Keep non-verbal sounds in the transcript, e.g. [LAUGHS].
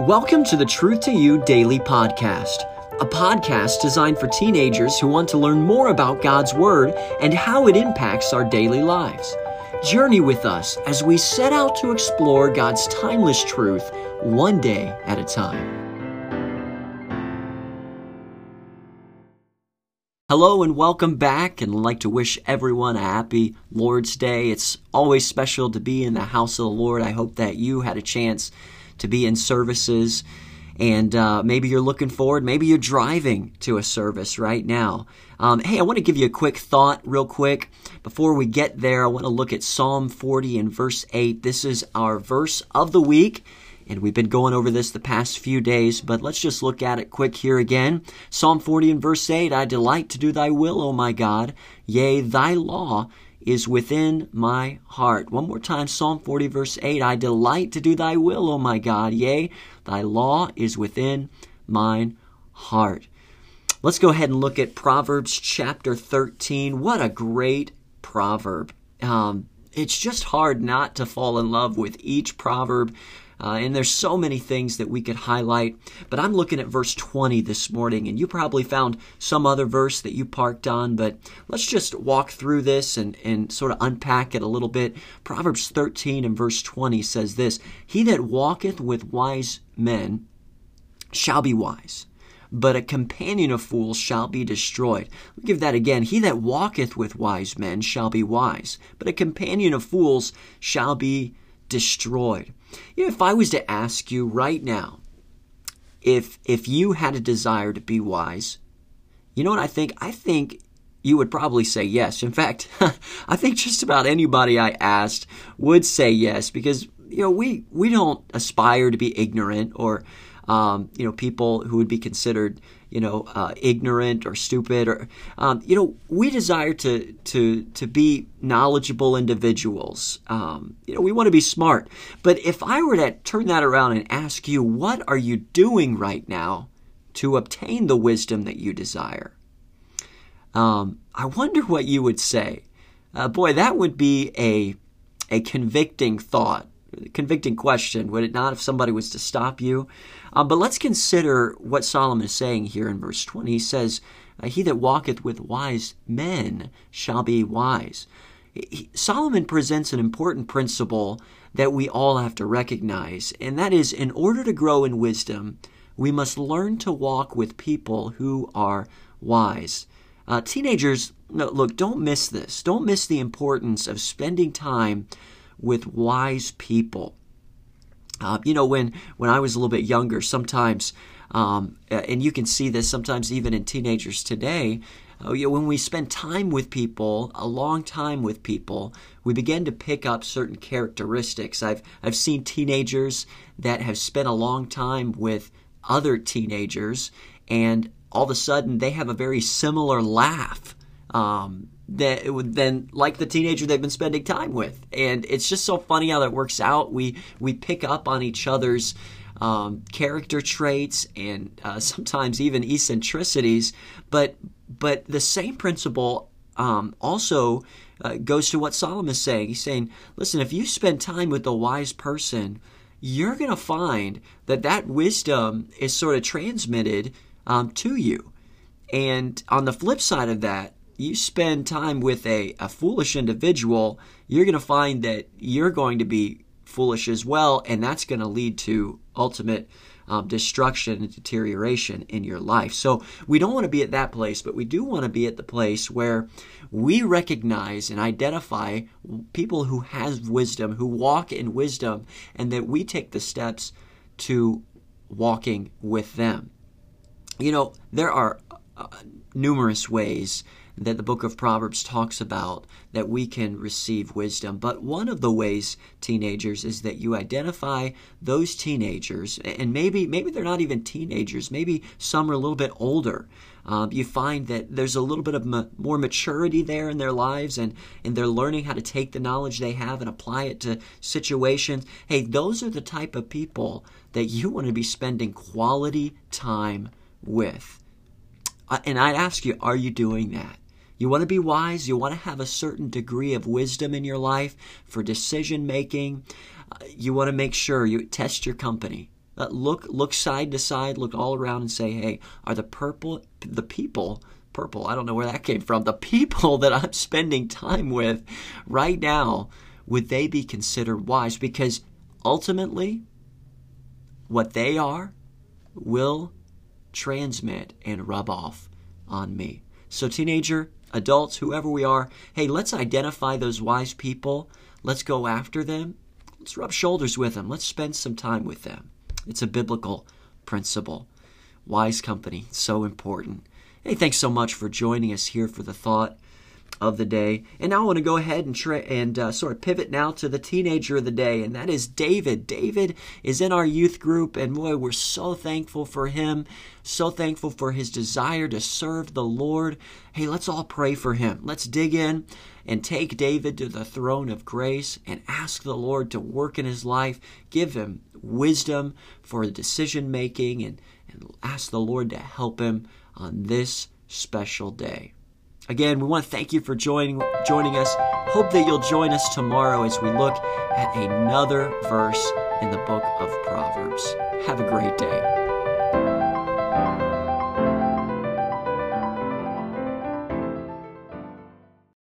Welcome to the Truth to You Daily Podcast, a podcast designed for teenagers who want to learn more about God's Word and how it impacts our daily lives. Journey with us as we set out to explore God's timeless truth one day at a time. Hello and welcome back, and I'd like to wish everyone a happy Lord's Day. It's always special to be in the house of the Lord. I hope that you had a chance to be in services, and uh, maybe you're looking forward, maybe you're driving to a service right now. Um, hey, I want to give you a quick thought, real quick. Before we get there, I want to look at Psalm 40 and verse 8. This is our verse of the week. And we've been going over this the past few days, but let's just look at it quick here again. Psalm 40 and verse 8 I delight to do thy will, O my God. Yea, thy law is within my heart. One more time, Psalm 40, verse 8 I delight to do thy will, O my God. Yea, thy law is within mine heart. Let's go ahead and look at Proverbs chapter 13. What a great proverb. Um, it's just hard not to fall in love with each proverb uh, and there's so many things that we could highlight, but I'm looking at verse 20 this morning, and you probably found some other verse that you parked on, but let's just walk through this and, and sort of unpack it a little bit. Proverbs 13 and verse 20 says this He that walketh with wise men shall be wise but a companion of fools shall be destroyed. Me give that again. He that walketh with wise men shall be wise, but a companion of fools shall be destroyed. You know, if I was to ask you right now, if if you had a desire to be wise, you know what I think? I think you would probably say yes. In fact, [LAUGHS] I think just about anybody I asked would say yes because you know we we don't aspire to be ignorant or um, you know people who would be considered you know, uh, ignorant or stupid, or um, you know, we desire to to to be knowledgeable individuals. Um, you know, we want to be smart. But if I were to turn that around and ask you, what are you doing right now to obtain the wisdom that you desire? Um, I wonder what you would say. Uh, boy, that would be a a convicting thought convicting question, would it not, if somebody was to stop you? Um, but let's consider what Solomon is saying here in verse 20. He says, uh, He that walketh with wise men shall be wise. He, Solomon presents an important principle that we all have to recognize, and that is in order to grow in wisdom, we must learn to walk with people who are wise. Uh, teenagers, no, look, don't miss this. Don't miss the importance of spending time with wise people. Uh, you know, when when I was a little bit younger, sometimes, um, and you can see this sometimes even in teenagers today. Uh, you know, when we spend time with people, a long time with people, we begin to pick up certain characteristics. I've I've seen teenagers that have spent a long time with other teenagers, and all of a sudden they have a very similar laugh. Um, that than like the teenager they've been spending time with. And it's just so funny how that works out. We we pick up on each other's um, character traits and uh, [LAUGHS] sometimes even eccentricities, but but the same principle um, also uh, goes to what Solomon is saying. He's saying, listen, if you spend time with a wise person, you're going to find that that wisdom is sort of transmitted um, to you. And on the flip side of that, you spend time with a, a foolish individual, you're going to find that you're going to be foolish as well, and that's going to lead to ultimate um, destruction and deterioration in your life. So we don't want to be at that place, but we do want to be at the place where we recognize and identify people who have wisdom, who walk in wisdom, and that we take the steps to walking with them. You know, there are uh, numerous ways that the book of Proverbs talks about that we can receive wisdom. But one of the ways, teenagers, is that you identify those teenagers, and maybe maybe they're not even teenagers. Maybe some are a little bit older. Um, you find that there's a little bit of ma- more maturity there in their lives, and and they're learning how to take the knowledge they have and apply it to situations. Hey, those are the type of people that you want to be spending quality time with. Uh, and I ask you, are you doing that? You want to be wise. You want to have a certain degree of wisdom in your life for decision making. You want to make sure you test your company. Look, look side to side, look all around, and say, "Hey, are the purple, the people, purple? I don't know where that came from. The people [LAUGHS] that I'm spending time with right now, would they be considered wise? Because ultimately, what they are will transmit and rub off on me. So, teenager, adults, whoever we are, hey, let's identify those wise people. Let's go after them. Let's rub shoulders with them. Let's spend some time with them. It's a biblical principle. Wise company, so important. Hey, thanks so much for joining us here for the thought of the day. And now I want to go ahead and try and uh, sort of pivot now to the teenager of the day, and that is David. David is in our youth group, and boy, we're so thankful for him, so thankful for his desire to serve the Lord. Hey, let's all pray for him. Let's dig in and take David to the throne of grace and ask the Lord to work in his life, give him wisdom for decision making, and, and ask the Lord to help him on this special day. Again, we want to thank you for joining joining us. Hope that you'll join us tomorrow as we look at another verse in the book of Proverbs. Have a great day.